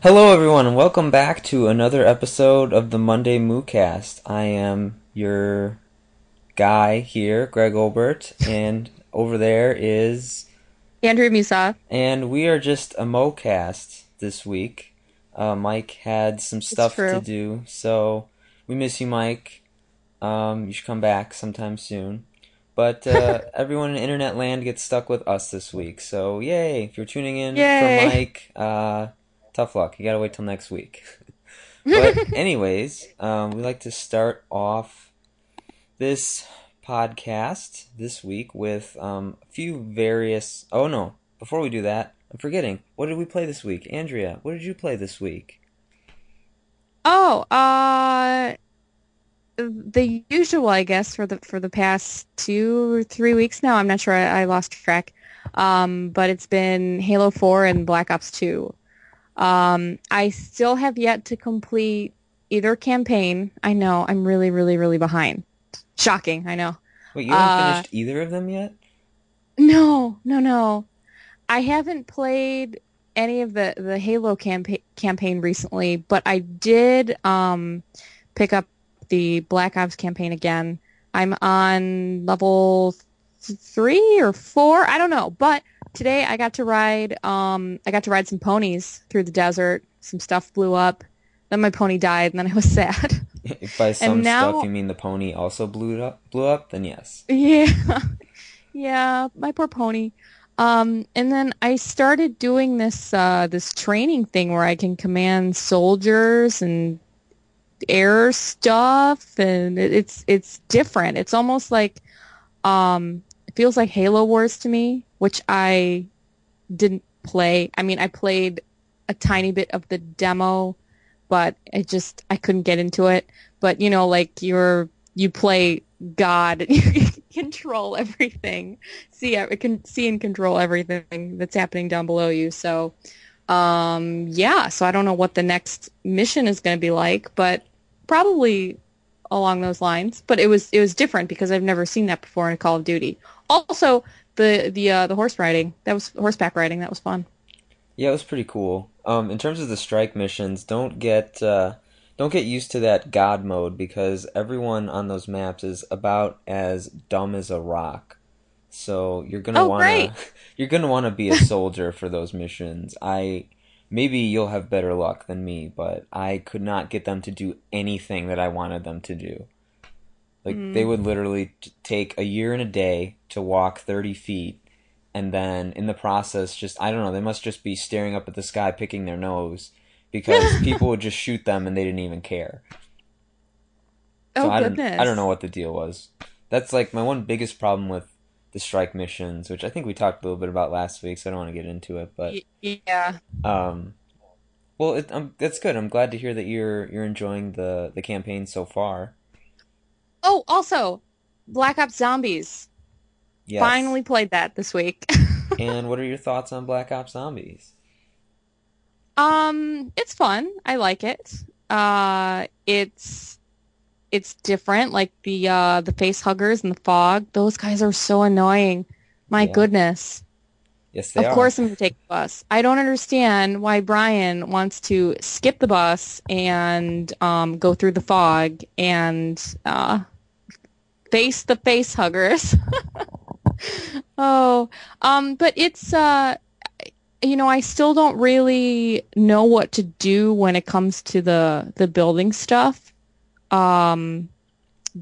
Hello, everyone, and welcome back to another episode of the Monday Moocast. I am your guy here, Greg Olbert, and over there is Andrea Musa. And we are just a MoCast this week. Uh, Mike had some stuff to do, so we miss you, Mike. Um, you should come back sometime soon. But uh, everyone in internet land gets stuck with us this week, so yay! If you're tuning in yay. for Mike, uh, tough luck. You gotta wait till next week. but anyways, um, we like to start off this podcast this week with um, a few various. Oh no! Before we do that, I'm forgetting. What did we play this week, Andrea? What did you play this week? Oh, uh, the usual, I guess, for the for the past two or three weeks now. I'm not sure. I, I lost track. Um, but it's been Halo 4 and Black Ops 2. Um, I still have yet to complete either campaign. I know I'm really, really, really behind. Shocking, I know. Wait, you haven't uh, finished either of them yet? No, no, no. I haven't played any of the the Halo campaign campaign recently, but I did um, pick up the Black Ops campaign again. I'm on level three or four, I don't know, but today I got to ride um I got to ride some ponies through the desert. Some stuff blew up. Then my pony died and then I was sad. If by some now, stuff you mean the pony also blew up blew up, then yes. Yeah. yeah, my poor pony. Um, and then I started doing this uh, this training thing where I can command soldiers and air stuff, and it's it's different. It's almost like um, it feels like Halo Wars to me, which I didn't play. I mean, I played a tiny bit of the demo, but it just I couldn't get into it. But you know, like you're you play God, you control everything, see can see and control everything that's happening down below you. So, um, yeah. So I don't know what the next mission is going to be like, but probably along those lines. But it was it was different because I've never seen that before in Call of Duty. Also, the the uh, the horse riding that was horseback riding that was fun. Yeah, it was pretty cool. Um, in terms of the strike missions, don't get uh, don't get used to that god mode because everyone on those maps is about as dumb as a rock. So you're gonna oh, wanna you're gonna wanna be a soldier for those missions. I maybe you'll have better luck than me, but I could not get them to do anything that I wanted them to do. Like mm. they would literally t- take a year and a day to walk 30 feet and then in the process just I don't know, they must just be staring up at the sky picking their nose because people would just shoot them and they didn't even care. So oh I goodness. Don't, I don't know what the deal was. That's like my one biggest problem with the strike missions, which I think we talked a little bit about last week, so I don't want to get into it. But yeah, um, well, it, um, that's good. I'm glad to hear that you're you're enjoying the the campaign so far. Oh, also, Black Ops Zombies. Yes. Finally played that this week. and what are your thoughts on Black Ops Zombies? Um, it's fun. I like it. Uh, it's it's different. Like the uh the face huggers and the fog. Those guys are so annoying. My yeah. goodness. Yes, they of are. course I'm going to take the bus. I don't understand why Brian wants to skip the bus and um, go through the fog and uh, face the face huggers. oh, um, but it's uh, you know I still don't really know what to do when it comes to the the building stuff. Um,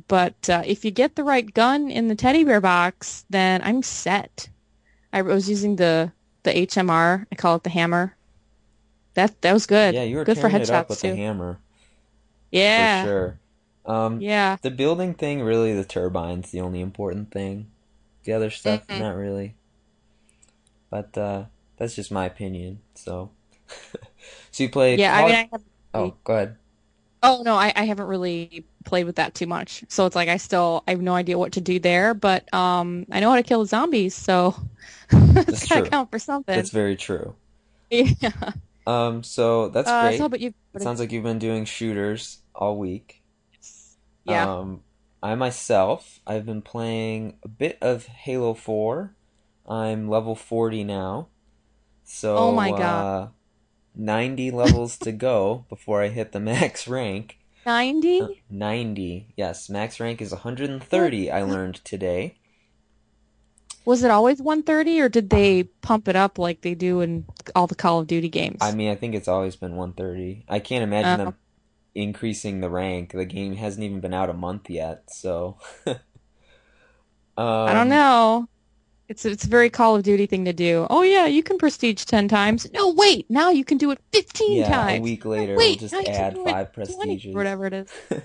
but uh, if you get the right gun in the teddy bear box, then I'm set. I was using the the HMR. I call it the hammer. That that was good. Yeah, you were good for headshots with too. the hammer. Yeah, for sure. Um, yeah. The building thing, really, the turbine's the only important thing. The other stuff, mm-hmm. not really. But uh, that's just my opinion. So, so you played. Yeah, I mean, I have... Oh, go ahead. Oh no, I, I haven't really played with that too much. So it's like I still I have no idea what to do there, but um I know how to kill zombies, so it's gotta count for something. That's very true. Yeah. Um. So that's uh, great. So, but you. It sounds like you've been doing shooters all week. Yeah. Um. I myself, I've been playing a bit of Halo Four. I'm level forty now. So. Oh my god. Uh, 90 levels to go before I hit the max rank. 90? Uh, 90. Yes, max rank is 130 I learned today. Was it always 130 or did they pump it up like they do in all the Call of Duty games? I mean, I think it's always been 130. I can't imagine them increasing the rank. The game hasn't even been out a month yet, so um, I don't know. It's it's a very Call of Duty thing to do. Oh yeah, you can prestige ten times. No, wait, now you can do it fifteen Yeah, times. a week later, No, wait, we'll just now you can add five 20, prestiges. whatever it is.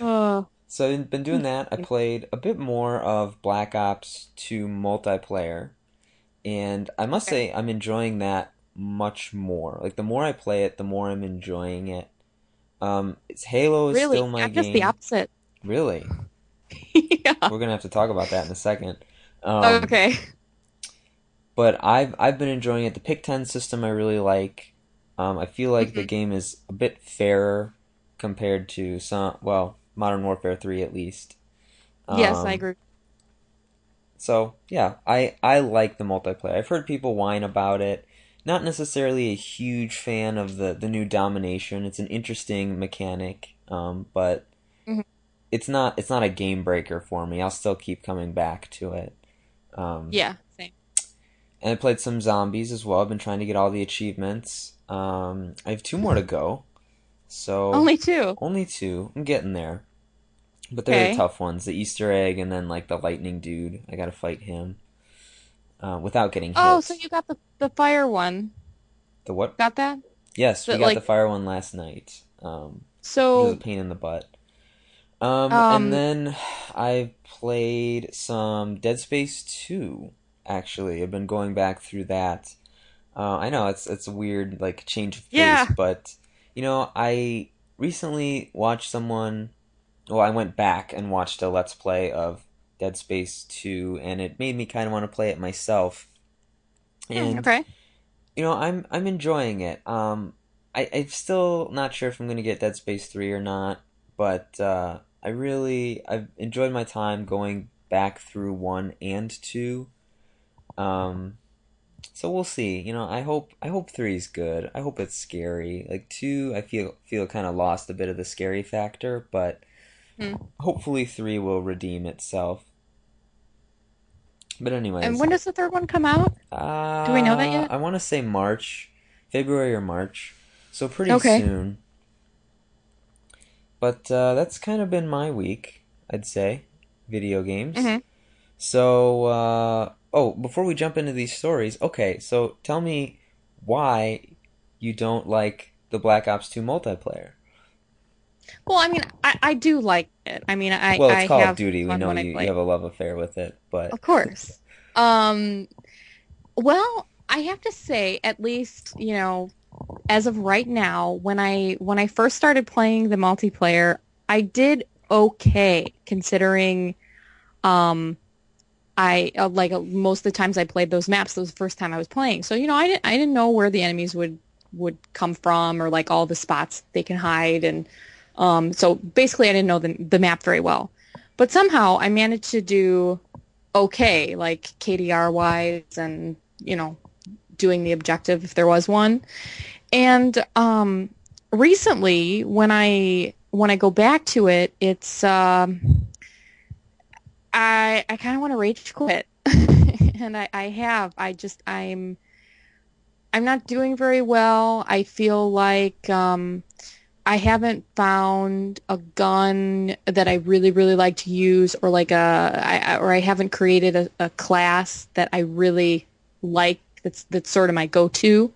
Uh, So I've been doing that. I played a bit more of Black Ops 2 multiplayer, and I must say I'm enjoying that much more. Like the more I play it, the more I'm enjoying it. Um, it's Halo is really, still my I'm just the opposite. Really? yeah. We're gonna have to talk about that in a second. Um, okay. but I've I've been enjoying it. The pick ten system I really like. Um, I feel like the Mhm. game is a bit fairer compared to some well Modern Warfare three at least. yes, Um, I agree. So yeah, I I like the multiplayer. I've heard people whine about it. Not necessarily a huge fan of the the new domination. It's an interesting mechanic, um, but Mhm. it's not it's not a game breaker for me. I'll still keep coming back to it. Um, Yeah, same. and I played some zombies as well. I've been trying to get all the achievements. Um, I have two more to go, so Only two. only two. I'm getting there, but they're the tough ones. The Easter egg and then like the lightning dude. I gotta fight him uh, without getting hit. Oh, so you got the the fire one. The what? Got that? Yes, we got like- the fire one last night. Um, which was a pain in the butt. Um, Um, and then I played some Dead Space 2, actually. I've been going back through that. Uh, I know it's it's a weird like change of pace, Yeah. but you know, I recently watched someone well, I went back and watched a Let's Play of Dead Space 2 and it made me kind of want to play it myself. Hmm, And okay. you know, I'm I'm enjoying it. Um, I I'm still not sure if I'm gonna get Dead Space three or not, but uh, I really I've enjoyed my time going back through one and two. Um, so we'll see. You know, I hope I hope three is good. I hope it's scary. Like two, I feel feel kind of lost a bit of the scary factor, but Hmm. hopefully three will redeem itself. But anyways, And when does the third one come out? uh, Do we know that yet? I want to say March, February or March, so pretty Okay. soon. But uh, that's kind of been my week, I'd say, video games. Mhm. So, uh, oh, before we jump into these stories, okay, so tell me why you don't like the Black Ops 2 multiplayer. Well, I mean, I, I do like it. I mean, I Well, it's I Call have of Duty. We know you, you have a love affair with it, but Of course. Um, well, I have to say, at least you know, as of right now, when I when I first started playing the multiplayer, I did okay considering. Um, I uh, like uh, most of the times I played those maps. Was the first time I was playing, so you know, I didn't I didn't know where the enemies would would come from or like all the spots they can hide and um so basically I didn't know the the map very well. But somehow I managed to do okay, like KDR wise and, you know, doing the objective if there was one. And um recently when I when I go back to it, it's um I I kind of want to rage quit. and I I have. I just I'm I'm not doing very well. I feel like um I haven't found a gun that I really, really like to use, or like a, I, I- or I haven't created a, a class that I really like. That's that's sort of my go-to.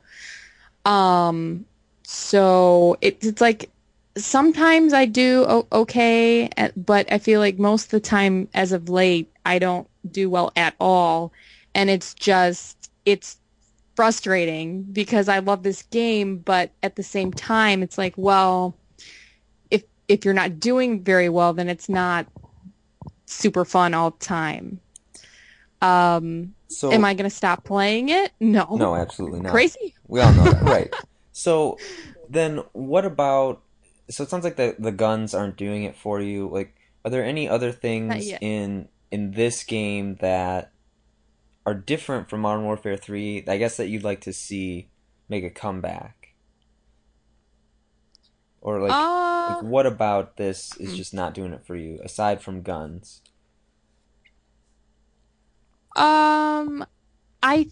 Um, so it, it's like sometimes I do okay, but I feel like most of the time, as of late, I don't do well at all, and it's just it's frustrating because I love this game, but at the same time, it's like, well, if if you're not doing very well, then it's not super fun all the time. Um, so am I going to stop playing it? No. no, absolutely not. Crazy? We all know that, right? So then, what about? So it sounds like the the guns aren't doing it for you. Like, are there any other things in in this game that are different from Modern Warfare Three? I guess that you'd like to see make a comeback. Or like, Uh, like what about this is just not doing it for you aside from guns? Um, I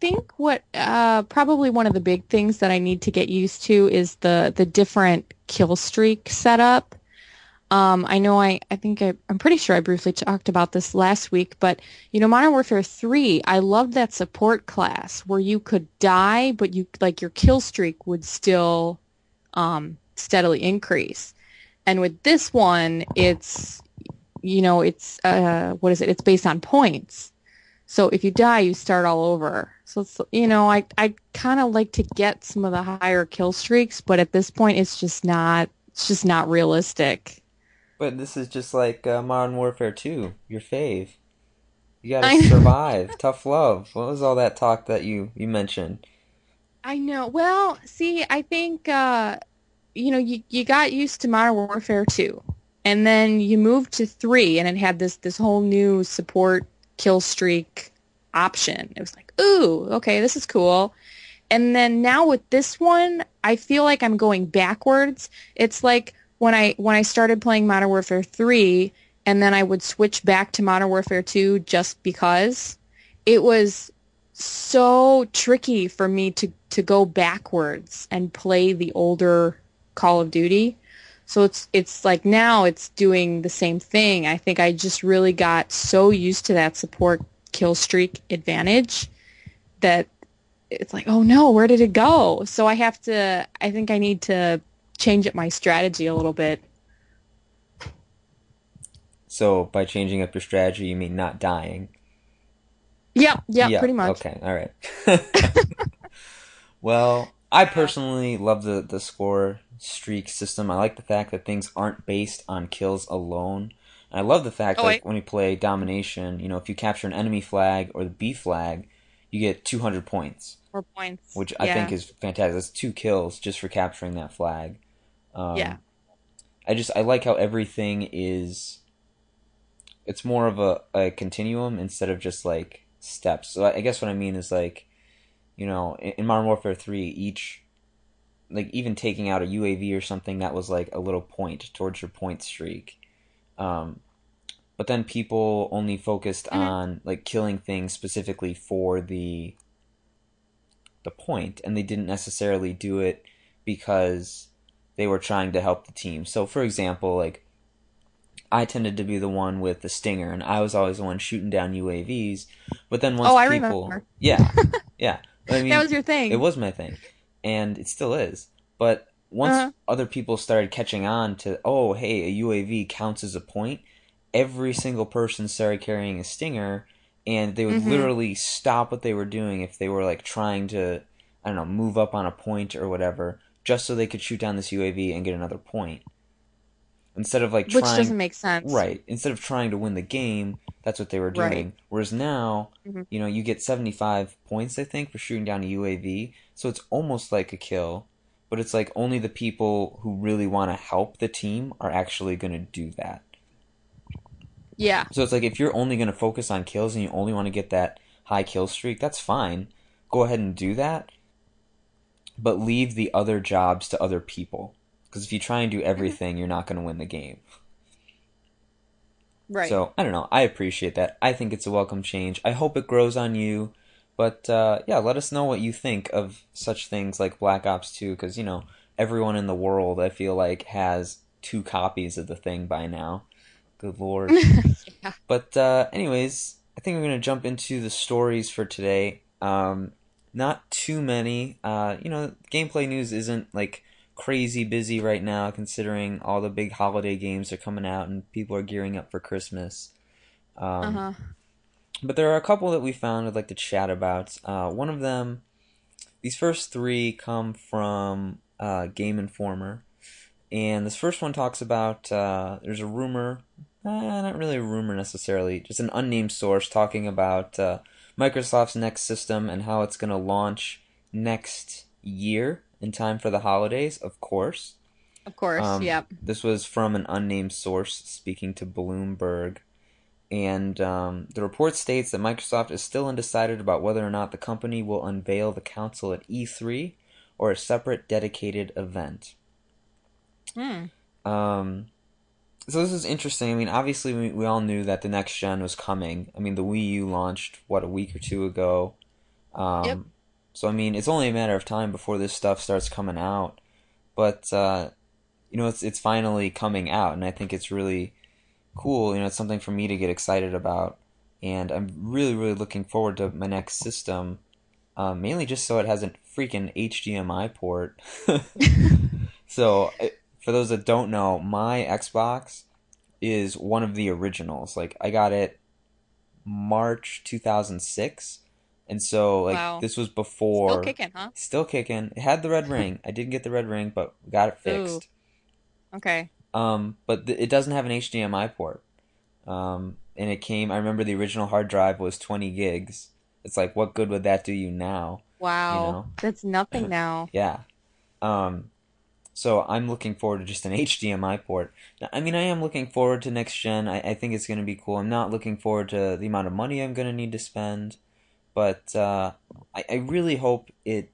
think what uh probably one of the big things that I need to get used to is the the different kill streak setup. Um, I know I, I think I, I'm pretty sure I briefly talked about this last week, but you know, Modern Warfare 3, I loved that support class where you could die, but you like your kill streak would still um, steadily increase. And with this one, it's you know, it's uh, what is it? It's based on points. So if you die, you start all over. So it's, you know, I I kind of like to get some of the higher kill streaks, but at this point, it's just not it's just not realistic. But this is just like uh, Modern Warfare 2, your fave. You gotta survive. Tough love. What was all that talk that you, you mentioned? I know. Well, see, I think uh, you know you you got used to Modern Warfare 2, and then you moved to 3 and it had this this whole new support kill streak option. It was like, "Ooh, okay, this is cool." And then now with this one, I feel like I'm going backwards. It's like when I when I started playing Modern Warfare 3 and then I would switch back to Modern Warfare 2 just because it was so tricky for me to to go backwards and play the older Call of Duty. So it's it's like now it's doing the same thing. I think I just really got so used to that support kill streak advantage that it's like, oh no, where did it go? So I have to I think I need to change up my strategy a little bit. So, by changing up your strategy, you mean not dying? Yep, yep, Yeah, pretty much. Okay, all right. Well, I personally love the the score streak system. I like the fact that things aren't based on kills alone. And I love the fact Oh, like when you play domination, you know, if you capture an enemy flag or the B flag, you get 200 points, Four points. which I think is fantastic. That's two kills just for capturing that flag. Um, Yeah. I just I like how everything is. It's more of a, a continuum instead of just like steps. So I, I guess what I mean is like, you know, in, in Modern Warfare Three, each like even taking out a UAV or something that was like a little point towards your point streak. Um, but then people only focused Mhm. on like killing things specifically for the the point, and they didn't necessarily do it because they were trying to help the team. So, for example, like I tended to be the one with the stinger, and I was always the one shooting down UAVs. But then once Oh, I people, remember. yeah, yeah, I mean, that was your thing. it was my thing, and it still is. But once Uh-huh. other people started catching on to, oh, hey, a UAV counts as a point, every single person started carrying a stinger, and they would Mhm. literally stop what they were doing if they were like trying to, I don't know, move up on a point or whatever, just so they could shoot down this UAV and get another point. Instead of like Which trying, doesn't make sense. Right. Instead of trying to win the game, that's what they were doing. Right. Whereas now, Mhm. you know, you get 75 points, I think, for shooting down a UAV. So it's almost like a kill, but it's like only the people who really want to help the team are actually going to do that. Yeah. So it's like if you're only going to focus on kills and you only want to get that high kill streak, that's fine. Go ahead and do that. But leave the other jobs to other people. Because if you try and do everything, you're not going to win the game. Right. So I don't know. I appreciate that. I think it's a welcome change. I hope it grows on you. But uh, yeah, let us know what you think of such things like Black Ops 2, because you know everyone in the world I feel like has two copies of the thing by now. Good lord. yeah. But uh, anyways, I think we're gonna jump into the stories for today. Um, not too many. Uh, you know, gameplay news isn't like crazy busy right now, considering all the big holiday games are coming out and people are gearing up for Christmas. Um, Uh-huh. But there are a couple that we found I'd like to chat about. Uh, one of them, these first three come from uh, Game Informer. And this first one talks about uh, there's a rumor, uh, not really a rumor necessarily, just an unnamed source talking about uh, Microsoft's next system and how it's going to launch next year in time for the holidays, of course. Of course. Um, yep. This was from an unnamed source speaking to Bloomberg. And um, the report states that Microsoft is still undecided about whether or not the company will unveil the console at E3 or a separate dedicated event. Hmm. Um, so this is interesting. I mean, obviously we, we all knew that the next gen was coming. I mean, the Wii U launched what a week or two ago. Um, Yep. So I mean, it's only a matter of time before this stuff starts coming out. But uh, you know, it's it's finally coming out, and I think it's really cool. You know, it's something for me to get excited about, and I'm really really looking forward to my next system. Um, mainly just so it has a freaking HDMI port. so, for those that don't know, my Xbox is one of the originals. Like, I got it March 2006. And so, like, Wow. this was before Still kicking, huh? Still kicking. It had the red ring. I didn't get the red ring, but got it fixed. Okay. Um, but th- it doesn't have an HDMI port. Um, and it came, I remember the original hard drive was 20 gigs. It's like, what good would that do you now? Wow. you know? That's nothing now. Yeah. Um, so I'm looking forward to just an HDMI port. Now, I mean, I am looking forward to next gen. I, I think it's going to be cool. I'm not looking forward to the amount of money I'm going to need to spend, but uh, I, I really hope it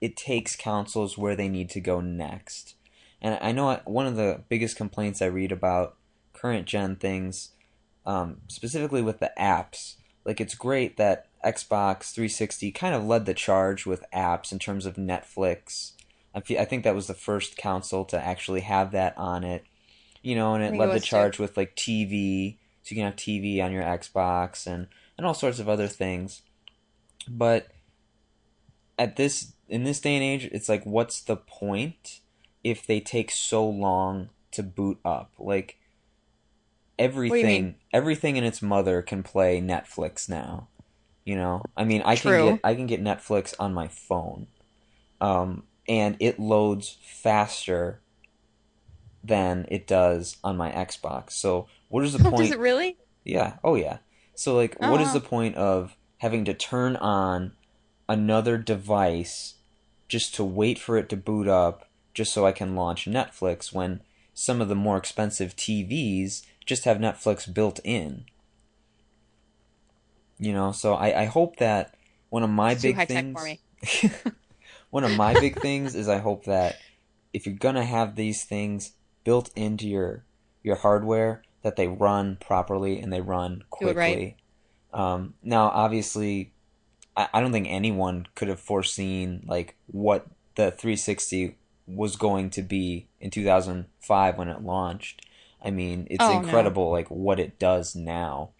it takes consoles where they need to go next. And I know one of the biggest complaints I read about current gen things, um, specifically with the apps, like it's great that Xbox 360 kind of led the charge with apps in terms of Netflix. I, fe- I think that was the first console to actually have that on it, you know, and it led it the was too. charge with like TV, so you can have TV on your Xbox and and all sorts of other things. But at this in this day and age, it's like, what's the point if they take so long to boot up? Like everything, everything in its mother can play Netflix now. You know, I mean, I can get I can get Netflix on my phone, um, and it loads faster than it does on my Xbox. So, what is the point? Does it really? Yeah. Oh, yeah. So, like, what is Oh. the point of having to turn on another device just to wait for it to boot up just so I can launch Netflix when some of the more expensive TVs just have Netflix built in? You know, so I, I hope that one of my It's big things for me. one of my big things is I hope that if you're gonna have these things built into your your hardware, that they run properly and they run it right. Um, now, obviously, I, I don't think anyone could have foreseen like what the 360 was going to be in 2005 when it launched. I mean, it's Oh, no. incredible like what it does now.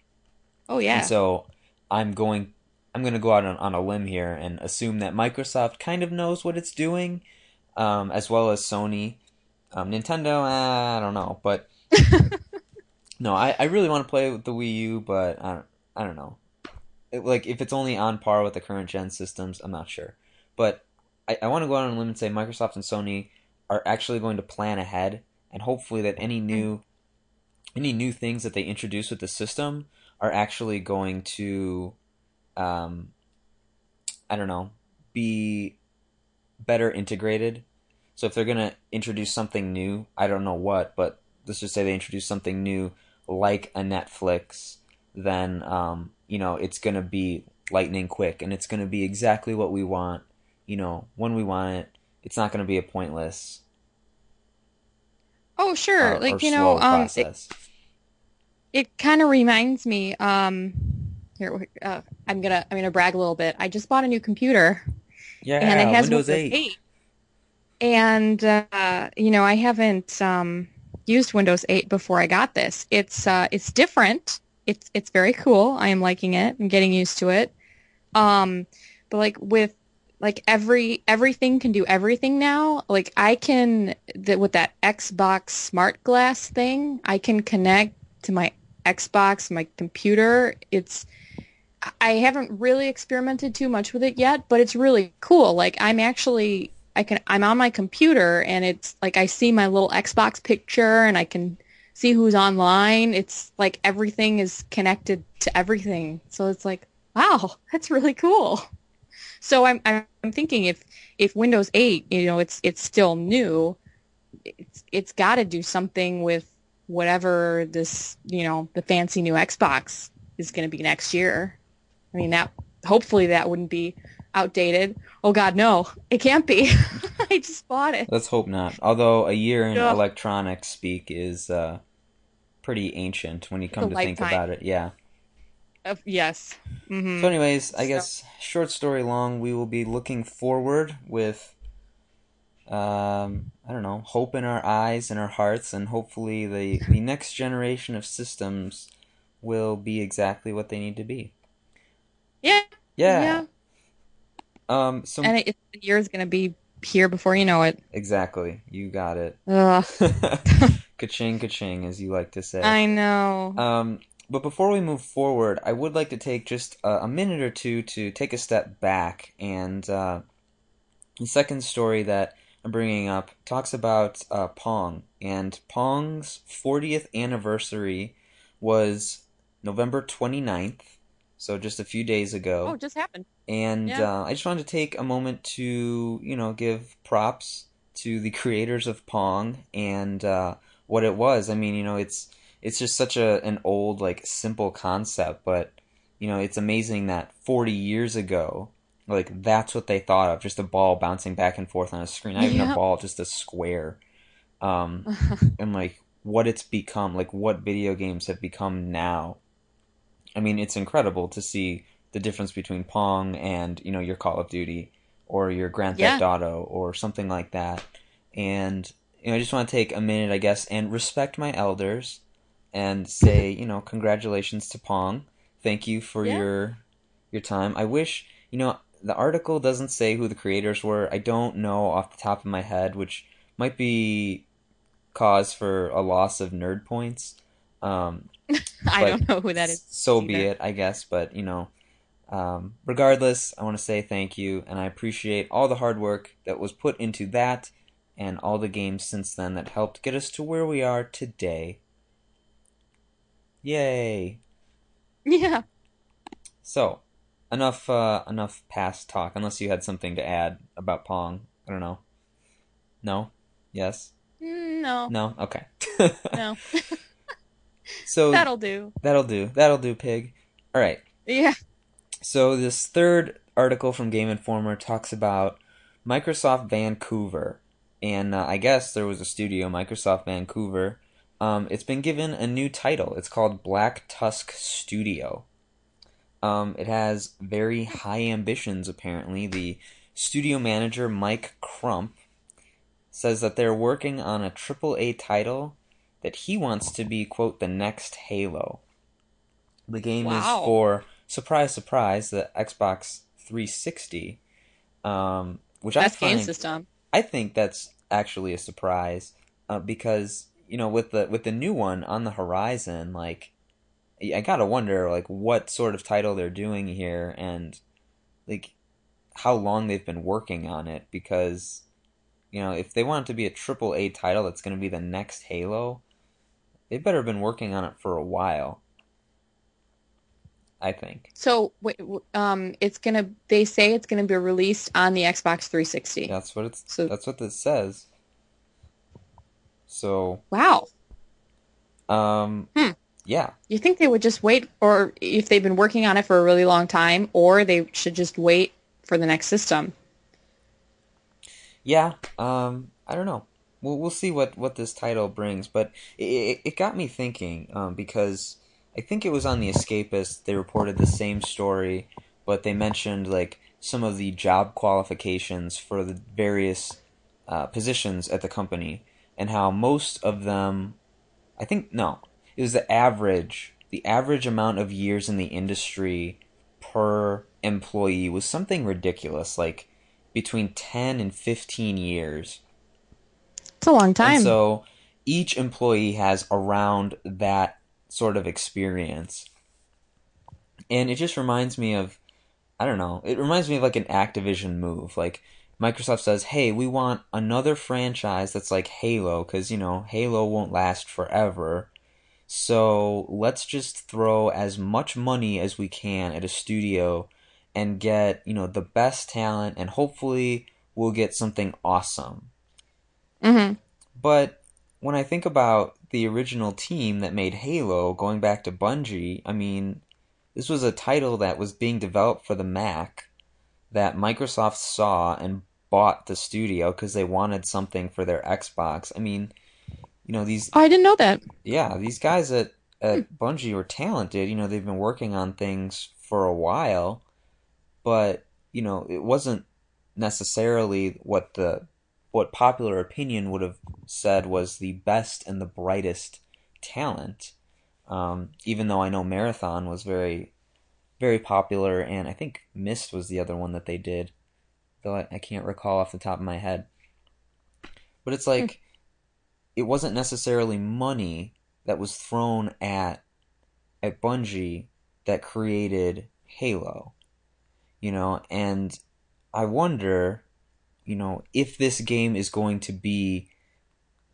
Oh yeah. And so I'm going I'm going to go out on, on a limb here and assume that Microsoft kind of knows what it's doing, um, as well as Sony. Um, Nintendo, eh, I don't know, but no, I, I really want to play with the Wii U, but I don't, I don't know. It- like if it's only on par with the current gen systems, I'm not sure. But I, I want to go out on a limb and say Microsoft and Sony are actually going to plan ahead, and hopefully that any new any new things that they introduce with the system are actually going to um, I don't know, be better integrated. So if they're gonna introduce something new, I don't know what, but let's just say they introduce something new like a Netflix, then um, you know it's gonna be lightning quick, and it's gonna be exactly what we want. You know, when we want it. It's not gonna be a pointless oh sure. uh, like you know, um, it, it kind of reminds me. Um, here uh, I'm gonna I'm gonna brag a little bit. I just bought a new computer. yeah, and it has Windows Windows 8. 8. And uh, you know, I haven't um, used Windows 8 before I got this. It's uh, it's different. It's it's very cool. I am liking it. I'm getting used to it. Um, but like with like every everything can do everything now. Like I can with that Xbox Smart Glass thing, I can connect to my Xbox, my computer. It's I haven't really experimented too much with it yet, but it's really cool. Like I'm actually I can I'm on my computer and it's like I see my little Xbox picture and I can see who's online. It's like everything is connected to everything. So it's like, wow, that's really cool. So I'm I'm thinking if if Windows 8, you know, it's it's still new, it's it's got to do something with whatever this, you know, the fancy new Xbox is going to be next year. I mean, that hopefully that wouldn't be outdated. Oh God, no, it can't be. I just bought it. Let's hope not. Although a year in electronics speak is uh, pretty ancient when you come to think about it. Yeah. Uh, yes. hmm So, anyways, I So- guess short story long, we will be looking forward with, um, I don't know, hope in our eyes and our hearts, and hopefully the the next generation of systems will be exactly what they need to be. Yeah. Yeah. Um. So And it, the year is going to be here before you know it. exactly, you got it. Ugh. ka-ching, ka-ching, as you like to say. I know. Um, but before we move forward, I would like to take just a, a minute or two to take a step back. And uh, the second story that I'm bringing up talks about uh, Pong. And Pong's 40th anniversary was November 29th, so just a few days ago. oh, it just happened. And Yeah. uh, I just wanted to take a moment to, you know, give props to the creators of Pong and uh, what it was. I mean, you know, it's it's just such a an old, like, simple concept, but you know, it's amazing that 40 years ago, like, that's what they thought of, just a ball bouncing back and forth on a screen. Not even a ball, just a square. Um, and like what it's become, like what video games have become now. I mean, it's incredible to see the difference between Pong and, you know, your Call of Duty or your Grand Theft Auto or something like that. And, you know, I just want to take a minute, I guess, and respect my elders and say, you know, congratulations to Pong. Thank you for Yeah. your your time. I wish, you know, the article doesn't say who the creators were. I don't know off the top of my head, which might be cause for a loss of nerd points. Um, I don't know who that is. so be it, I guess. But you know, um, regardless, I want to say thank you, and I appreciate all the hard work that was put into that, and all the games since then that helped get us to where we are today. Yay! Yeah. So, enough uh, enough past talk. Unless you had something to add about Pong, I don't know. No. Yes. No. No. Okay. No. so That'll do. that'll do. That'll do, pig. All right. Yeah. So this third article from Game Informer talks about Microsoft Vancouver, and uh, I guess there was a studio, Microsoft Vancouver. Um, it's been given a new title. It's called Black Tusk Studio. Um, it has very high ambitions. Apparently, the studio manager Mike Crump says that they're working on a AAA title that he wants to be quote the next Halo. The game Wow. is for surprise, surprise, the Xbox 360, um, which I Best game find system. I think that's actually a surprise uh, because you know with the with the new one on the horizon, like I gotta wonder like what sort of title they're doing here and like how long they've been working on it because you know if they want it to be a triple A title that's going to be the next Halo, they better have been working on it for a while. I think. So, um, it's gonna. They say it's gonna be released on the Xbox 360. That's what it's. So- that's what this says. So, Wow. um, Hmm. yeah, You think they would just wait, or if they've been working on it for a really long time, or they should just wait for the next system? yeah. Um, I don't know. We'll we'll see what what this title brings, but it it, it got me thinking. Um, because I think it was on the Escapist. They reported the same story, but they mentioned like some of the job qualifications for the various uh, positions at the company, and how most of them, I think no, it was the average. The average amount of years in the industry per employee was something ridiculous, like between 10 and 15 years. It's a long time. And so each employee has around that sort of experience. And it just reminds me of, I don't know, it reminds me of like an Activision move. Like Microsoft says, hey, we want another franchise that's like Halo, because, you know, Halo won't last forever. So let's just throw as much money as we can at a studio and get, you know, the best talent, and hopefully we'll get something awesome. hmm But when I think about the original team that made Halo, going back to Bungie, I mean, this was a title that was being developed for the Mac that Microsoft saw and bought the studio because they wanted something for their Xbox. I mean, you know these. Oh, I didn't know that. Yeah, these guys at at hmm. Bungie were talented. You know, they've been working on things for a while, but you know, it wasn't necessarily what the what popular opinion would have said was the best and the brightest talent. Um, even though I know Marathon was very, very popular, and I think Myst was the other one that they did, though I, I can't recall off the top of my head. But it's like, it wasn't necessarily money that was thrown at at Bungie that created Halo, you know, and I wonder, you know, if this game is going to be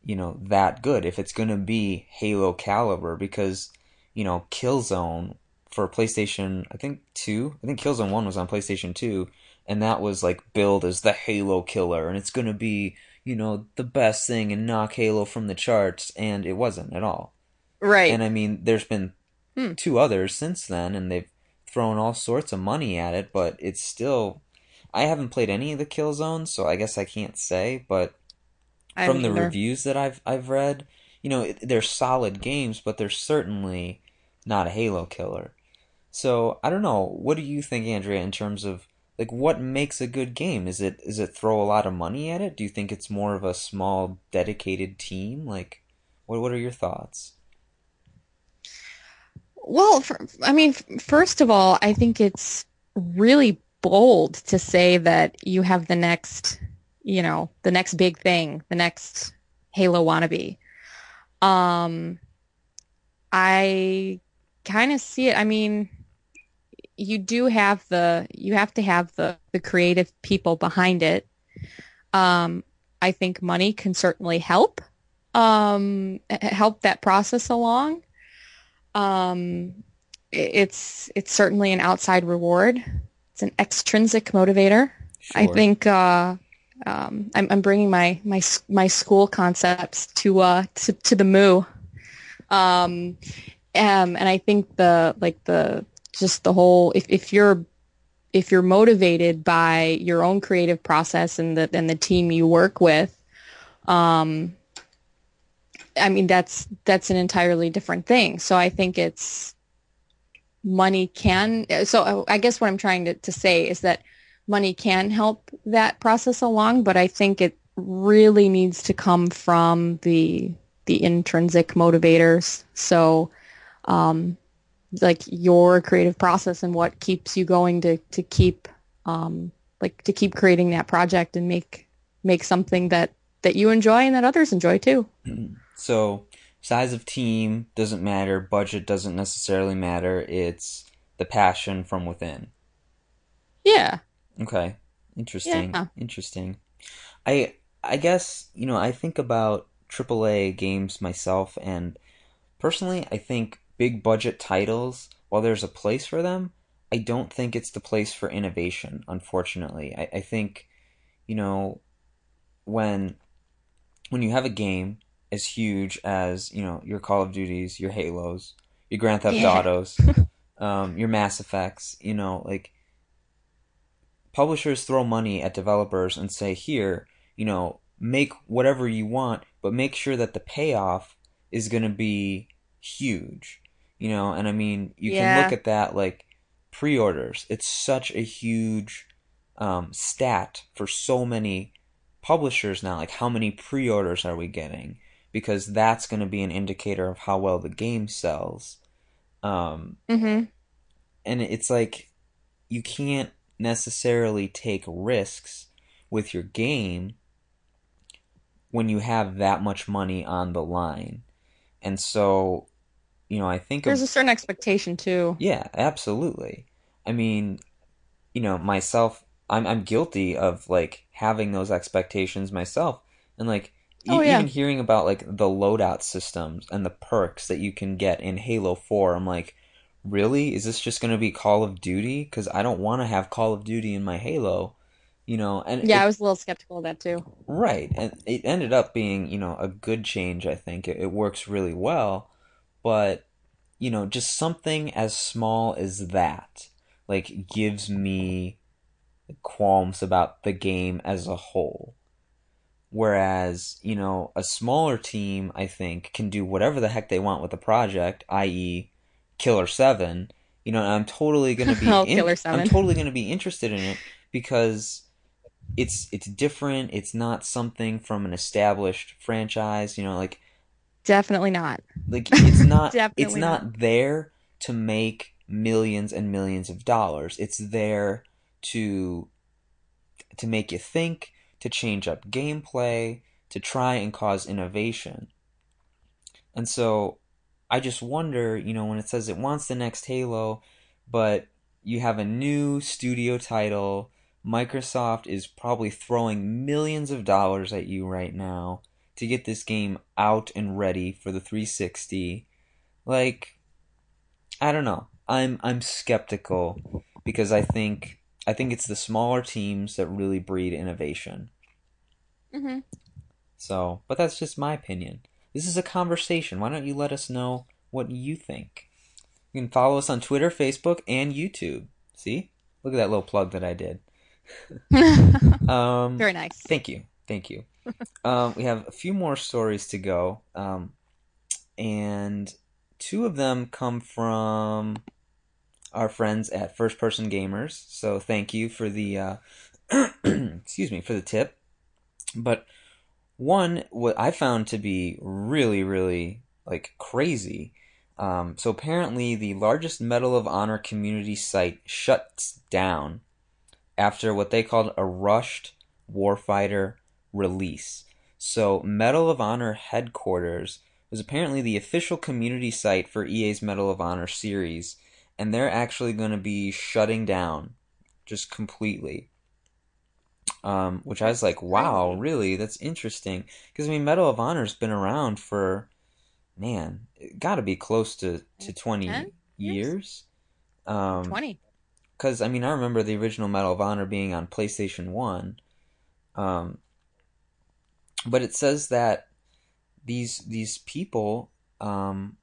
you know, that good, if it's going to be Halo caliber, because, you know, Killzone for PlayStation, I think 2, I think Killzone 1 was on PlayStation 2, and that was like billed as the Halo killer, and it's going to be, you know, the best thing and knock Halo from the charts, and it wasn't at all. Right. And I mean, there's been hmm. two others since then, and they've thrown all sorts of money at it, but it's still. I haven't played any of the kill zones, so I guess I can't say, but from the reviews that I've I've read, you know, they're solid games, but they're certainly not a Halo killer. So I don't know. What do you think, Andrea, in terms of like what makes a good game? Is it is it throw a lot of money at it? Do you think it's more of a small dedicated team? Like, what what are your thoughts? Well, for, I mean, first of all, I think it's really bold to say that you have the next you know, the next big thing, the next Halo wannabe. Um, I kind of see it. I mean, you do have the, you have to have the, the creative people behind it. Um, I think money can certainly help, um, help that process along. Um, it's, it's certainly an outside reward. It's an extrinsic motivator. Sure. I think, uh, um, I'm, I'm bringing my, my, my school concepts to, uh, to, to the moo. Um, um, and I think the, like the, just the whole, if, if you're, if you're motivated by your own creative process and the, and the team you work with, um, I mean, that's, that's an entirely different thing. So I think it's, money can, so I guess what I'm trying to, to say is that money can help that process along, but I think it really needs to come from the the intrinsic motivators. So, um, like your creative process and what keeps you going to to keep um, like to keep creating that project and make make something that that you enjoy and that others enjoy too. So, size of team doesn't matter, budget doesn't necessarily matter. It's the passion from within. Yeah. Okay. Interesting. Yeah. Interesting. I I guess, you know, I think about AAA games myself and personally I think big budget titles, while there's a place for them, I don't think it's the place for innovation, unfortunately. I, I think, you know, when when you have a game as huge as, you know, your Call of Duties, your Halos, your Grand Theft yeah. Autos, um, your Mass Effects, you know, like publishers throw money at developers and say, here, you know, make whatever you want, but make sure that the payoff is going to be huge. You know, and I mean, you yeah. can look at that like pre-orders. It's such a huge um, stat for so many publishers now. Like, how many pre-orders are we getting? Because that's going to be an indicator of how well the game sells. Um, mm-hmm. And it's like you can't necessarily take risks with your game when you have that much money on the line. And so, you know, I think there's of, a certain expectation too. Yeah, absolutely. I mean, you know, myself, I'm I'm guilty of like having those expectations myself, and like oh, e- yeah. even hearing about like the loadout systems and the perks that you can get in Halo Four. I'm like, really? Is this just going to be Call of Duty? Because I don't want to have Call of Duty in my Halo, you know. And yeah, it, I was a little skeptical of that too. Right, and it ended up being you know a good change. I think it, it works really well, but you know, just something as small as that, like, gives me qualms about the game as a whole. Whereas, you know, a smaller team, I think, can do whatever the heck they want with the project, i.e., Killer Seven. You know, I'm totally going to be Oh, in- Killer 7. I'm totally going to be interested in it because it's it's different. It's not something from an established franchise. You know, like Definitely not. like it's not it's Definitely not there to make millions and millions of dollars. It's there to to make you think, to change up gameplay, to try and cause innovation. And so I just wonder, you know, when it says it wants the next Halo, but you have a new studio title, Microsoft is probably throwing millions of dollars at you right now to get this game out and ready for the 360. Like I don't know. I'm I'm skeptical because I think I think it's the smaller teams that really breed innovation. Hmm So, but that's just my opinion. This is a conversation. Why don't you let us know what you think? You can follow us on Twitter, Facebook, and YouTube. See? Look at that little plug that I did. Um, Very nice. Thank you. Thank you. um, we have a few more stories to go. Um, and two of them come from our friends at First Person Gamers. So thank you for the, uh, excuse me, for the tip. But one, what I found to be really, really like crazy. Um, so apparently, the largest Medal of Honor community site shuts down after what they called a rushed warfighter release. So, Medal of Honor headquarters was apparently the official community site for EA's Medal of Honor series, and they're actually going to be shutting down just completely. Um, which I was like, wow, really? That's interesting. Because, I mean, Medal of Honor's been around for, man, it got to be close to, to 20 years. years? Um, 20. because I mean I remember the original Medal of Honor being on PlayStation One, um, but it says that these these people um,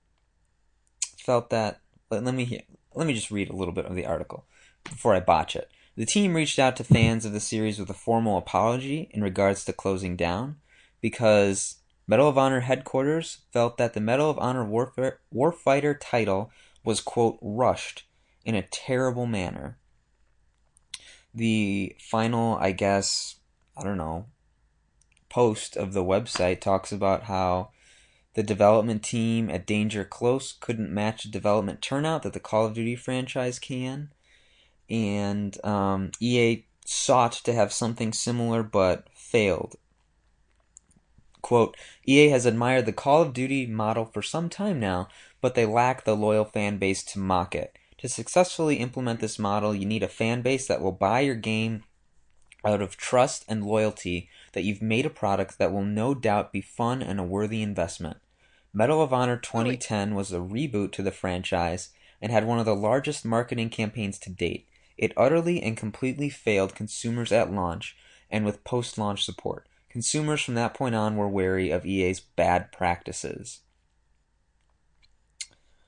felt that. Let, let me hear, let me just read a little bit of the article before I botch it. The team reached out to fans of the series with a formal apology in regards to closing down because Medal of Honor headquarters felt that the Medal of Honor Warfare, Warfighter title was quote rushed in a terrible manner. The final, I guess, I don't know, post of the website talks about how the development team at Danger Close couldn't match the development turnout that the Call of Duty franchise can, and um, EA sought to have something similar but failed. Quote, EA has admired the Call of Duty model for some time now, but they lack the loyal fan base to mock it. To successfully implement this model, you need a fan base that will buy your game out of trust and loyalty that you've made a product that will no doubt be fun and a worthy investment. Medal of Honor 2010 was a reboot to the franchise and had one of the largest marketing campaigns to date. It utterly and completely failed consumers at launch and with post launch support. Consumers from that point on were wary of EA's bad practices.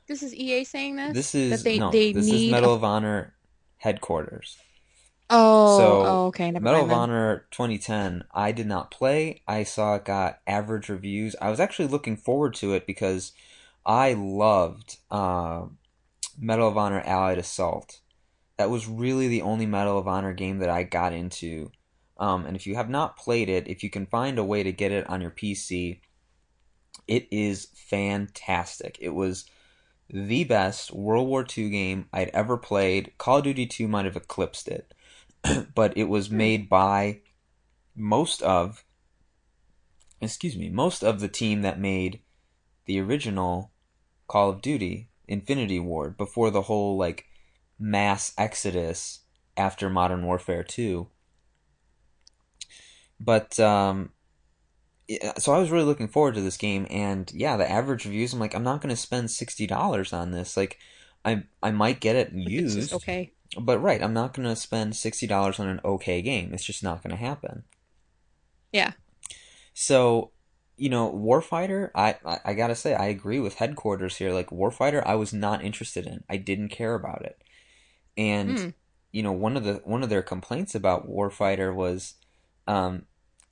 This is EA saying this? This is that they, no, they this need is Medal a- of Honor headquarters. Oh, So, oh, okay. Never Medal of then. Honor 2010, I did not play. I saw it got average reviews. I was actually looking forward to it because I loved uh, Medal of Honor Allied Assault. That was really the only Medal of Honor game that I got into. Um, and if you have not played it, if you can find a way to get it on your PC, it is fantastic. It was the best World War II game I'd ever played. Call of Duty 2 might have eclipsed it, but it was made by most of, excuse me, most of the team that made the original Call of Duty Infinity Ward before the whole like mass exodus after Modern Warfare 2. But um, so I was really looking forward to this game, and yeah, the average reviews. I'm like, I'm not going to spend sixty dollars on this. Like, I I might get it used, okay. but right, I'm not going to spend sixty dollars on an okay game. It's just not going to happen. Yeah. So, you know, Warfighter, I, I I gotta say, I agree with headquarters here. Like Warfighter, I was not interested in. I didn't care about it, and Hmm. you know, one of the one of their complaints about Warfighter was, um,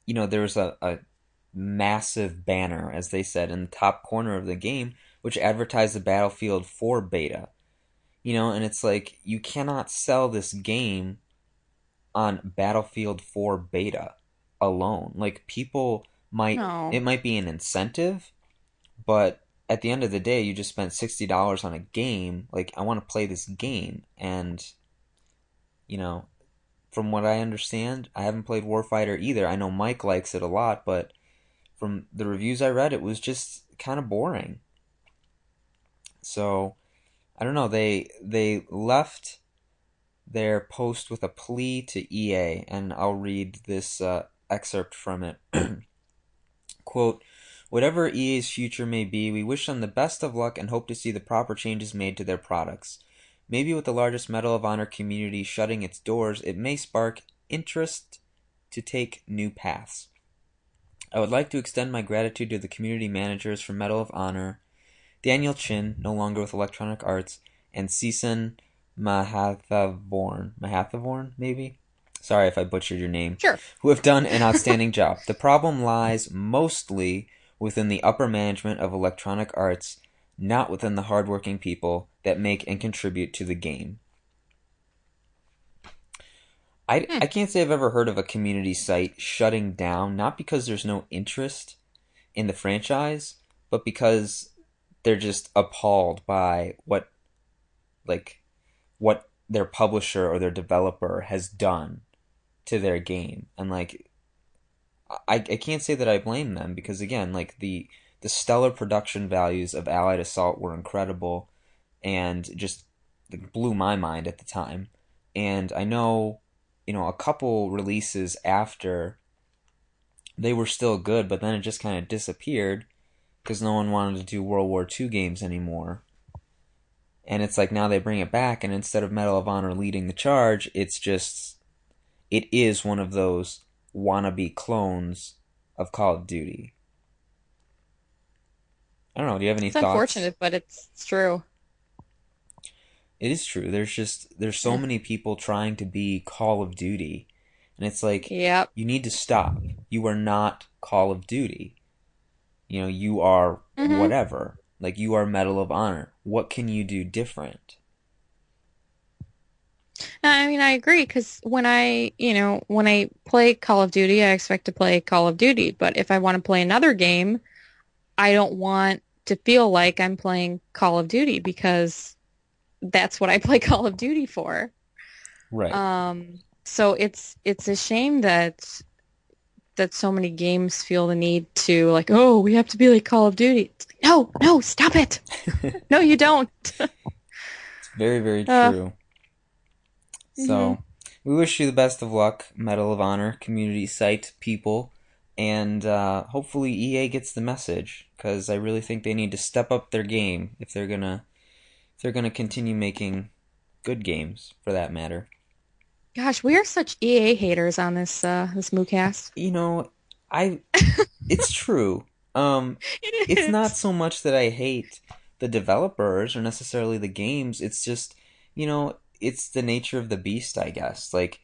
you know, there was a, a massive banner, as they said, in the top corner of the game, which advertised the Battlefield 4 beta. You know, and it's like you cannot sell this game on Battlefield 4 beta alone. Like people might No. it might be an incentive, but at the end of the day you just spent $60 on a game. Like I want to play this game and you know, from what I understand, I haven't played Warfighter either. I know Mike likes it a lot, but from the reviews I read it was just kind of boring. So, I don't know, they they left their post with a plea to EA, and I'll read this uh, excerpt from it. Quote, Whatever EA's future may be, we wish them the best of luck and hope to see the proper changes made to their products. Maybe with the largest Medal of Honor community shutting its doors, it may spark interest to take new paths. I would like to extend my gratitude to the community managers for Medal of Honor, Daniel Chin, no longer with Electronic Arts, and Season Mahathavorn. Mahathavorn, maybe? Sorry if I butchered your name. Sure. Who have done an outstanding job. The problem lies mostly within the upper management of Electronic Arts, not within the hardworking people that make and contribute to the game. I, hmm. I can't say I've ever heard of a community site shutting down, not because there's no interest in the franchise, but because they're just appalled by what like what their publisher or their developer has done to their game. And like I, I can't say that I blame them because again, like the the stellar production values of Allied Assault were incredible and just like, blew my mind at the time. And I know, you know, a couple releases after they were still good, but then it just kind of disappeared because no one wanted to do World War II games anymore. And it's like now they bring it back, and instead of Medal of Honor leading the charge, it's just it is one of those wannabe clones of Call of Duty. I don't know. Do you have any It's thoughts? unfortunate, but it's, it's true. It is true. There's just there's so many people trying to be Call of Duty, and it's like Yep. you need to stop. You are not Call of Duty. You know, you are Mhm. whatever. Like you are Medal of Honor. What can you do different? I mean, I agree because when I, you know, when I play Call of Duty, I expect to play Call of Duty. But if I want to play another game, I don't want to feel like I'm playing Call of Duty because that's what I play Call of Duty for. Right. Um, so it's it's a shame that that so many games feel the need to like, oh, we have to be like Call of Duty. Like, no, no, stop it. no, you don't. Very, very Uh, true. So, we wish you the best of luck, Medal of Honor community site people, and uh, hopefully EA gets the message because I really think they need to step up their game if they're gonna if they're gonna continue making good games for that matter. Gosh, we are such EA haters on this uh this MooCast. You know, I it's true. Um, it's not so much that I hate the developers or necessarily the games. It's just, you know, it's the nature of the beast, I guess. Like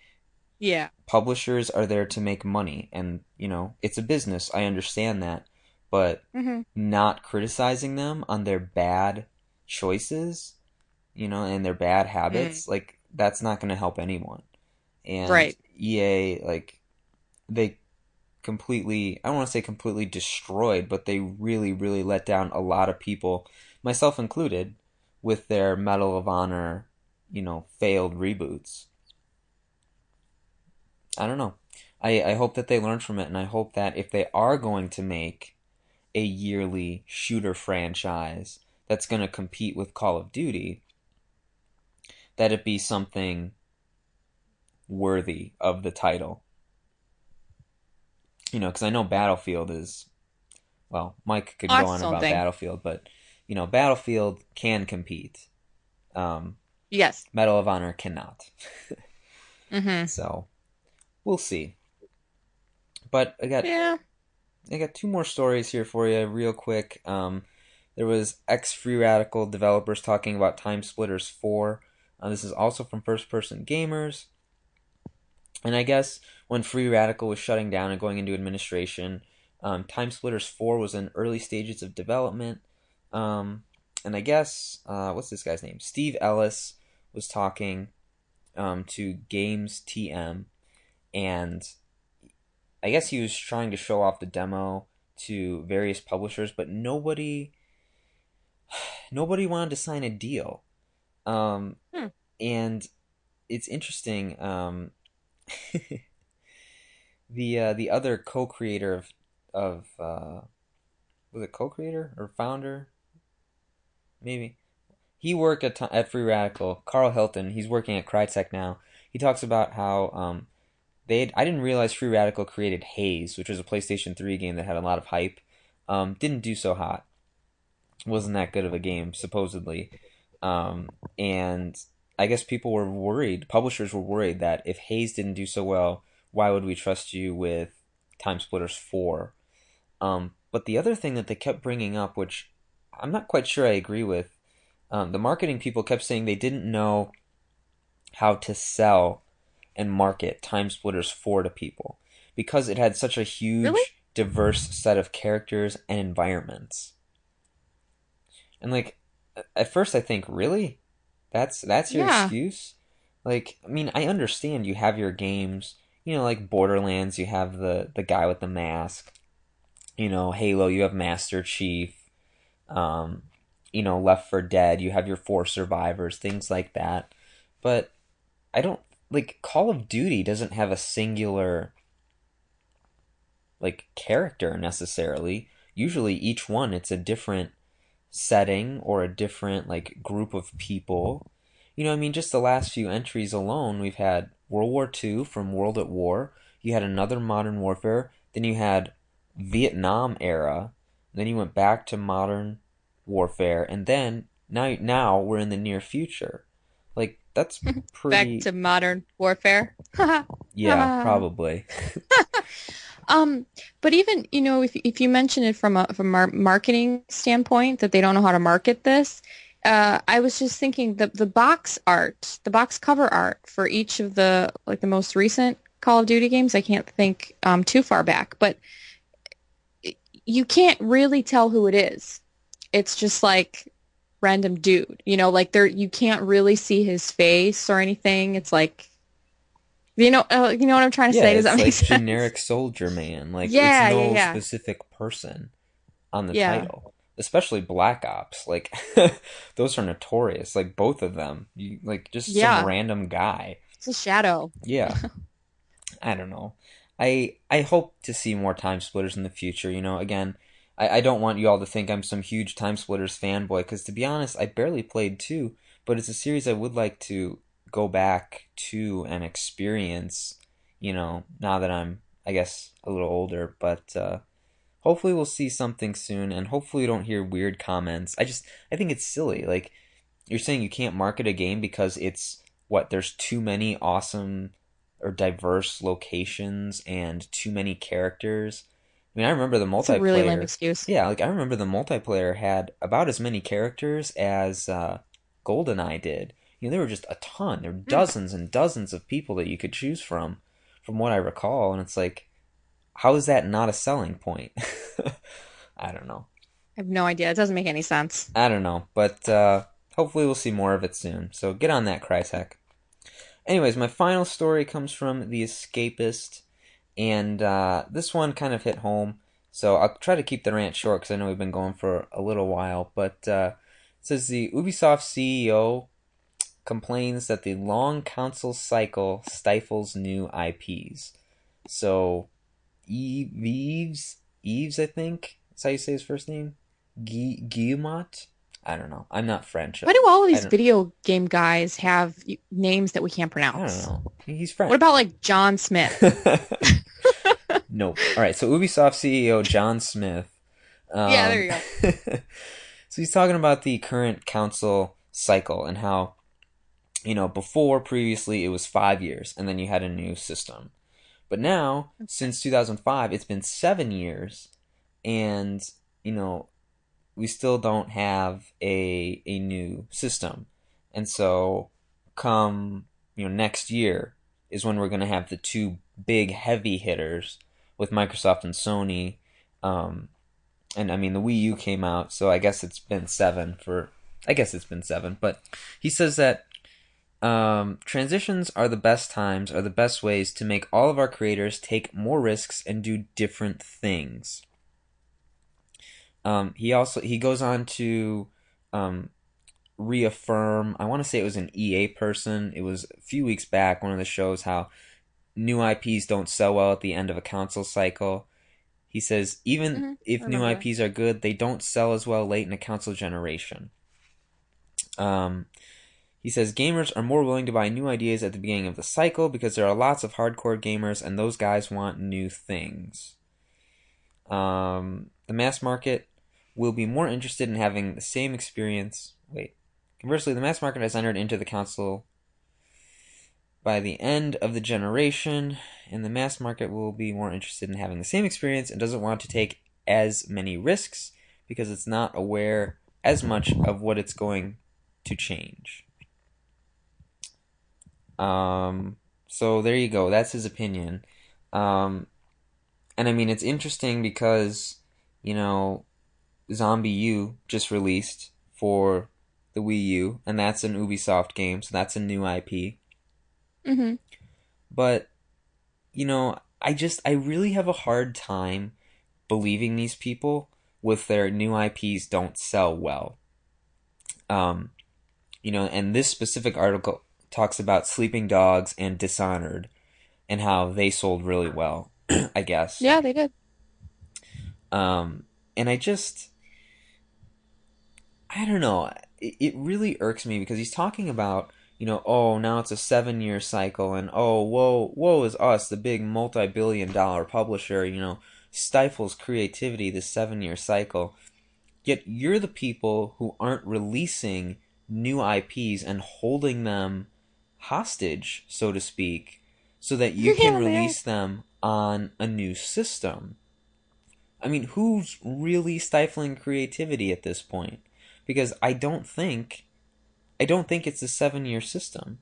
Yeah. publishers are there to make money and, you know, it's a business. I understand that. But hmm not criticizing them on their bad choices, you know, and their bad habits, like that's not going to help anyone. And Right. EA like they completely I don't want to say completely destroyed, but they really really let down a lot of people, myself included, with their Medal of Honor, you know, failed reboots. I don't know. I, I hope that they learn from it, and I hope that if they are going to make a yearly shooter franchise that's going to compete with Call of Duty, that it be something worthy of the title. You know, because I know Battlefield is, well, Mike could go on about. Battlefield, but you know, Battlefield can compete. Um, Yes. Medal of Honor cannot. hmm So, we'll see. But I got Yeah. I got two more stories here for you, real quick. Um, there was ex Free Radical developers talking about Time Splitters 4. Uh, this is also from First Person Gamers. And I guess when Free Radical was shutting down and going into administration, um, Time Splitters 4 was in early stages of development. Um, and I guess, uh, what's this guy's name? Steve Ellis was talking um, to Games TM, and I guess he was trying to show off the demo to various publishers, but nobody nobody wanted to sign a deal. Um, hmm. And it's interesting. Um, the uh, the other co-creator of of uh, was it co-creator or founder? Maybe he worked at at Free Radical. Karl Hilton. He's working at Crytek now. He talks about how um, they I didn't realize Free Radical created Haze, which was a PlayStation 3 game that had a lot of hype. Um, didn't do so hot. Wasn't that good of a game, supposedly. Um, and I guess people were worried, publishers were worried that if Haze didn't do so well, why would we trust you with Time Splitters 4? Um, but the other thing that they kept bringing up, which I'm not quite sure I agree with, um, the marketing people kept saying they didn't know how to sell and market Time Splitters 4 to people because it had such a huge, really? diverse set of characters and environments. And like, at first I think, really? That's that's your yeah. excuse? Like, I mean, I understand you have your games, you know, like Borderlands, you have the the guy with the mask. You know, Halo, you have Master Chief. Um, you know, Left 4 Dead, you have your four survivors, things like that. But I don't like Call of Duty doesn't have a singular like character necessarily. Usually each one it's a different setting or a different like group of people. You know, I mean just the last few entries alone, we've had World War II from World at War, you had another Modern Warfare, then you had Vietnam era, then you went back to modern warfare and then now now we're in the near future. Like that's pretty back to modern warfare. yeah, probably. um, but even you know, if if you mention it from a from a marketing standpoint that they don't know how to market this, uh, I was just thinking the the box art, the box cover art for each of the like the most recent Call of Duty games. I can't think um, too far back, but you can't really tell who it is. It's just like random dude. You know, like there you can't really see his face or anything. It's like you know, uh, you know what I'm trying to yeah, say. Does that make like sense? Generic soldier man, like yeah, it's no yeah, yeah. specific person on the yeah. title. Especially Black Ops, like those are notorious. Like both of them, you like just some random guy. It's a shadow. Yeah, I don't know. I I hope to see more time splitters in the future. You know, again, I, I don't want you all to think I'm some huge Time Splitters fanboy, because to be honest, I barely played two, but it's a series I would like to go back to and experience, you know, now that I'm, I guess, a little older, but, uh, hopefully we'll see something soon, and hopefully we don't hear weird comments. I just, I think it's silly. Like, you're saying you can't market a game because it's, what, there's too many awesome or diverse locations and too many characters I mean, I remember the multiplayer. really lame excuse. Yeah, like I remember the multiplayer had about as many characters as uh, GoldenEye did. You know, there were just a ton. There were hmm. dozens and dozens of people that you could choose from, from what I recall. And it's like, how is that not a selling point? I don't know. I have no idea. It doesn't make any sense. I don't know, but uh, hopefully we'll see more of it soon. So get on that, Crytek. Anyways, my final story comes from The Escapist and uh, this one kind of hit home. So I'll try to keep the rant short because I know we've been going for a little while. But uh, it says the Ubisoft CEO complains that the long console cycle stifles new IPs. So Yves, Yves, I think that's how you say his first name, Guillemot. I don't know. I'm not French. Why do all of these video game guys have names that we can't pronounce? I don't know. He's French. What about like John Smith? nope. All right. So Ubisoft CEO John Smith. Um, yeah, there you go. so he's talking about the current console cycle and how, you know, before previously it was five years and then you had a new system. But now, since 2005, it's been seven years and, you know, we still don't have a, a new system. And so come you know next year is when we're going to have the two big heavy hitters with Microsoft and Sony. Um, and I mean the Wii U came out, so I guess it's been seven for. I guess it's been seven, but he says that um, transitions are the best times, are the best ways to make all of our creators take more risks and do different things. Um, he also he goes on to um, reaffirm. I want to say it was an EA person. It was a few weeks back. One of the shows how new IPs don't sell well at the end of a console cycle. He says even Mhm, if new. IPs are good, they don't sell as well late in a console generation. Um, he says gamers are more willing to buy new ideas at the beginning of the cycle because there are lots of hardcore gamers and those guys want new things. Um, the mass market will be more interested in having the same experience. Wait. Conversely, the mass market has entered into the console by the end of the generation, and the mass market will be more interested in having the same experience and doesn't want to take as many risks because it's not aware as much of what it's going to change. Um, so there you go. That's his opinion. Um, and I mean, it's interesting because, you know, ZombiU just released for the Wii U, and that's an Ubisoft game, so that's a new IP. Hmm But, you know, I just, I really have a hard time believing these people with their new IPs don't sell well. Um, you know, and this specific article talks about Sleeping Dogs and Dishonored and how they sold really well, I guess. Yeah, they did. Um, and I just, I don't know. It, it really irks me because he's talking about, you know, oh, now it's a seven year cycle, and oh, whoa, woe is us, the big multi billion dollar publisher, you know, stifles creativity this seven year cycle. Yet you're the people who aren't releasing new IPs and holding them hostage, so to speak, so that you can Yeah, they are. release them on a new system. I mean, who's really stifling creativity at this point? Because I don't think, I don't think it's a seven-year system.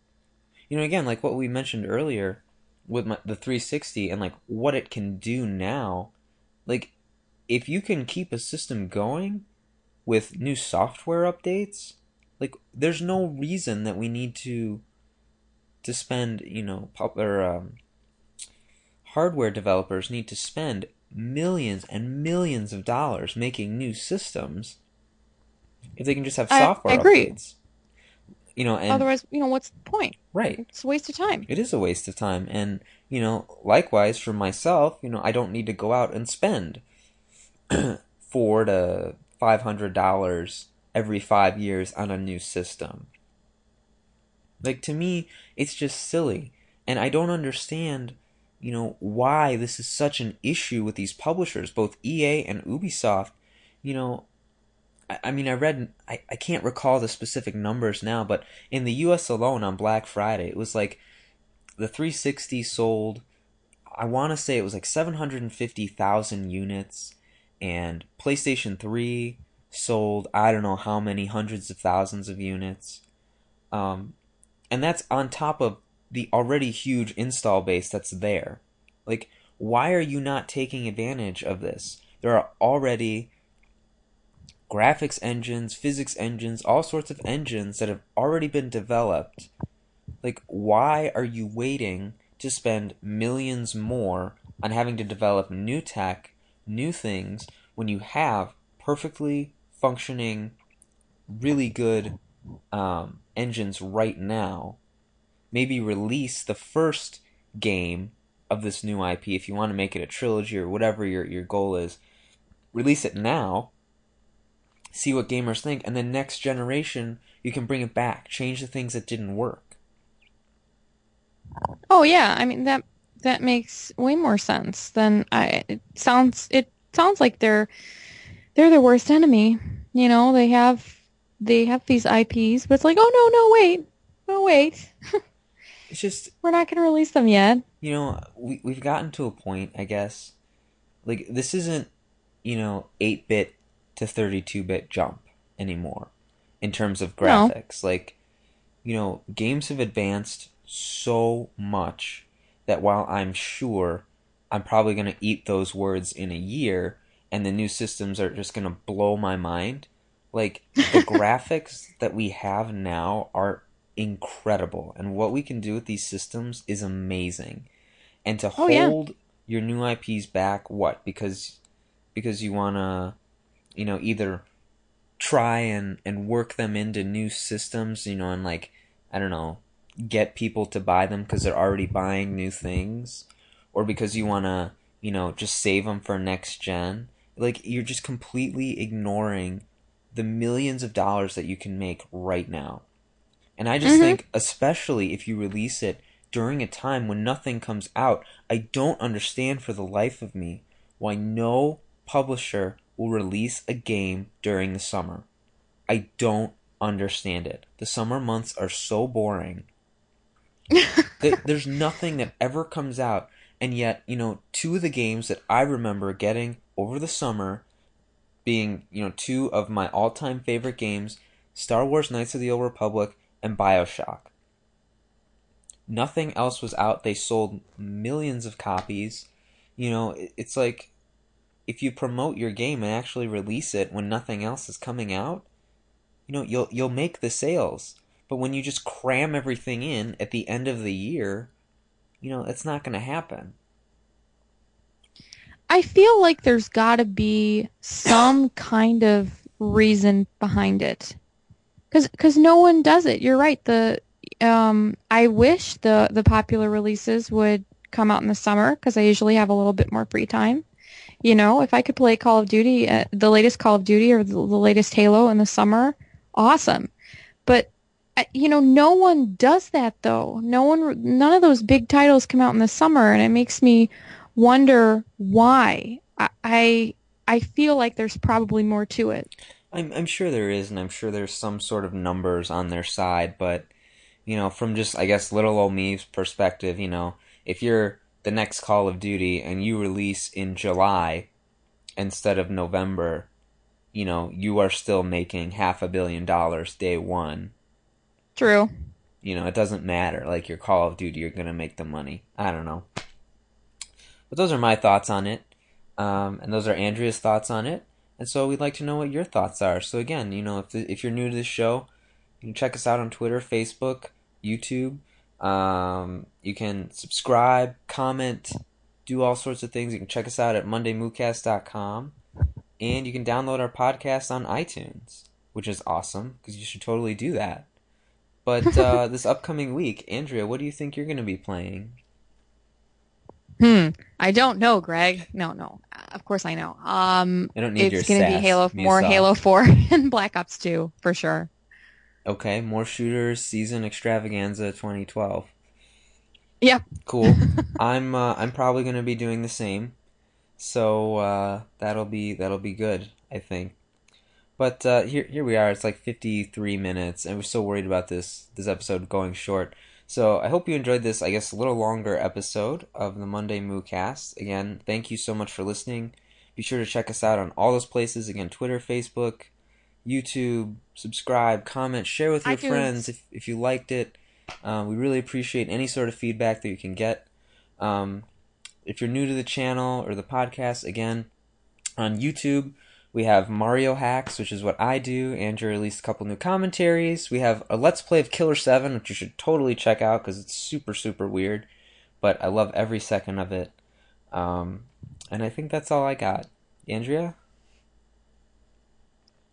You know, again, like what we mentioned earlier with my, the 360 and like what it can do now, like if you can keep a system going with new software updates, like there's no reason that we need to to spend, you know, pop or um, hardware developers need to spend millions and millions of dollars making new systems if they can just have I- software I agree. updates. You know, and Otherwise, you know, what's the point? right, It's a waste of time. it is a waste of time. And you know likewise for myself you know i don't need to go out and spend four to five hundred dollars every five years on a new system. Like to me it's just silly. And i don't understand you know why this is such an issue with these publishers both ea and ubisoft. You know I, mean i read I, I can't recall the specific numbers now but in the us alone on black friday it was like the 360 sold I want to say it was like 750,000 units and PlayStation 3 sold I don't know how many hundreds of thousands of units. Um and that's on top of the already huge install base that's there. Like why are you not taking advantage of this? There are already graphics engines, physics engines, all sorts of engines that have already been developed. Like why are you waiting to spend millions more on having to develop new tech new things when you have perfectly functioning really good um, engines right now? Maybe release the first game of this new ip if you want to make it a trilogy or whatever your, your goal is. Release it now see what gamers think and then next generation you can bring it back change the things that didn't work Oh yeah, I mean that that makes way more sense than I. It sounds it sounds like they're they're the worst enemy. You know, they have they have these IPs, but it's like, oh no, no, wait, no, wait, it's just we're not going to release them yet. you know we, we've gotten to a point i guess like this isn't you know 8-bit to 32-bit jump anymore in terms of No. graphics like you know, games have advanced so much that while I'm sure I'm probably going to eat those words in a year and the new systems are just going to blow my mind, like the graphics that we have now are incredible and what we can do with these systems is amazing. And to Oh, yeah. hold your new IPs back what? Because because you want to you know either try and and work them into new systems, you know, and like I don't know, get people to buy them because they're already buying new things, or because you want to, you know, just save them for next gen. Like you're just completely ignoring the millions of dollars that you can make right now. And I just Mhm. think, especially if you release it during a time when nothing comes out, I don't understand for the life of me why no publisher will release a game during the summer. I don't understand it. The summer months are so boring. There's nothing that ever comes out, and yet, you know, two of the games that I remember getting over the summer being, you know, two of my all time favorite games Star Wars Knights of the Old Republic and Bioshock. Nothing else was out. They sold millions of copies. You know, it's like if you promote your game and actually release it when nothing else is coming out, you know, you'll you'll make the sales. But when you just cram everything in at the end of the year, you know, it's not going to happen. I feel like there's got to be some kind of reason behind it. Cuz cuz no one does it. You're right. The um I wish the the popular releases would come out in the summer cuz I usually have a little bit more free time. You know, if I could play Call of Duty, uh, the latest Call of Duty or the, the latest Halo in the summer, awesome. But uh, you know, no one does that though. No one none of those big titles come out in the summer and it makes me wonder why. I, I feel like there's probably more to it. I'm I'm sure there is, and I'm sure there's some sort of numbers on their side, but you know, from just I guess little old me's perspective, you know, if you're the next Call of Duty and you release in July instead of November, you know, you are still making half a billion dollars day one. True. You know, it doesn't matter. Like your Call of Duty, you're gonna make the money. I don't know. But those are my thoughts on it, um, and those are Andrea's thoughts on it. And so we'd like to know what your thoughts are. So again, you know, if if you're new to this show, you can check us out on Twitter, Facebook, YouTube. Um, you can subscribe, comment, do all sorts of things. You can check us out at mondaymoocast.com. And you can download our podcast on iTunes, which is awesome because you should totally do that. But uh, this upcoming week, Andrea, what do you think you're going to be playing? Hmm. I don't know, Greg. No, no. Of course I know. Um, I don't need it's your going to be Halo, more Halo 4 and Black Ops 2 for sure. Okay, more shooters season extravaganza 2012. Yeah. Cool. I'm uh, I'm probably gonna be doing the same, so uh, that'll be that'll be good. I think. But uh, here here we are. It's like 53 minutes, and we're so worried about this this episode going short. So I hope you enjoyed this. I guess a little longer episode of the Monday Moo Cast. Again, thank you so much for listening. Be sure to check us out on all those places. Again, Twitter, Facebook, YouTube. Subscribe, comment, share with your iTunes. friends if if you liked it. Uh, we really appreciate any sort of feedback that you can get. Um, if you're new to the channel or the podcast, again, on YouTube, we have Mario Hacks, which is what I do. Andrew released a couple new commentaries. We have a Let's Play of Killer 7, which you should totally check out because it's super, super weird. But I love every second of it. Um, and I think that's all I got. Andrea?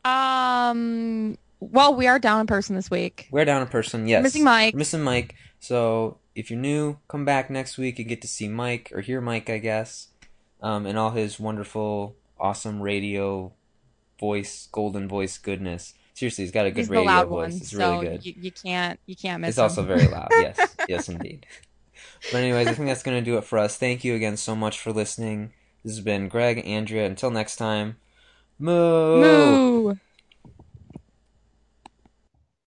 Um, well, we are down in person this week. We're down in person, yes. Missing Mike. We're missing Mike. So if you're new, come back next week and get to see Mike or hear Mike, I guess, um, and all his wonderful, awesome radio voice, golden voice goodness. Seriously, he's got a good He's radio voice. one, it's so really good. You, you can't you can't miss It's also very loud. Yes, yes, indeed. But anyways, I think that's gonna do it for us. Thank you again so much for listening. This has been Greg, Andrea. Until next time, moo. Moo.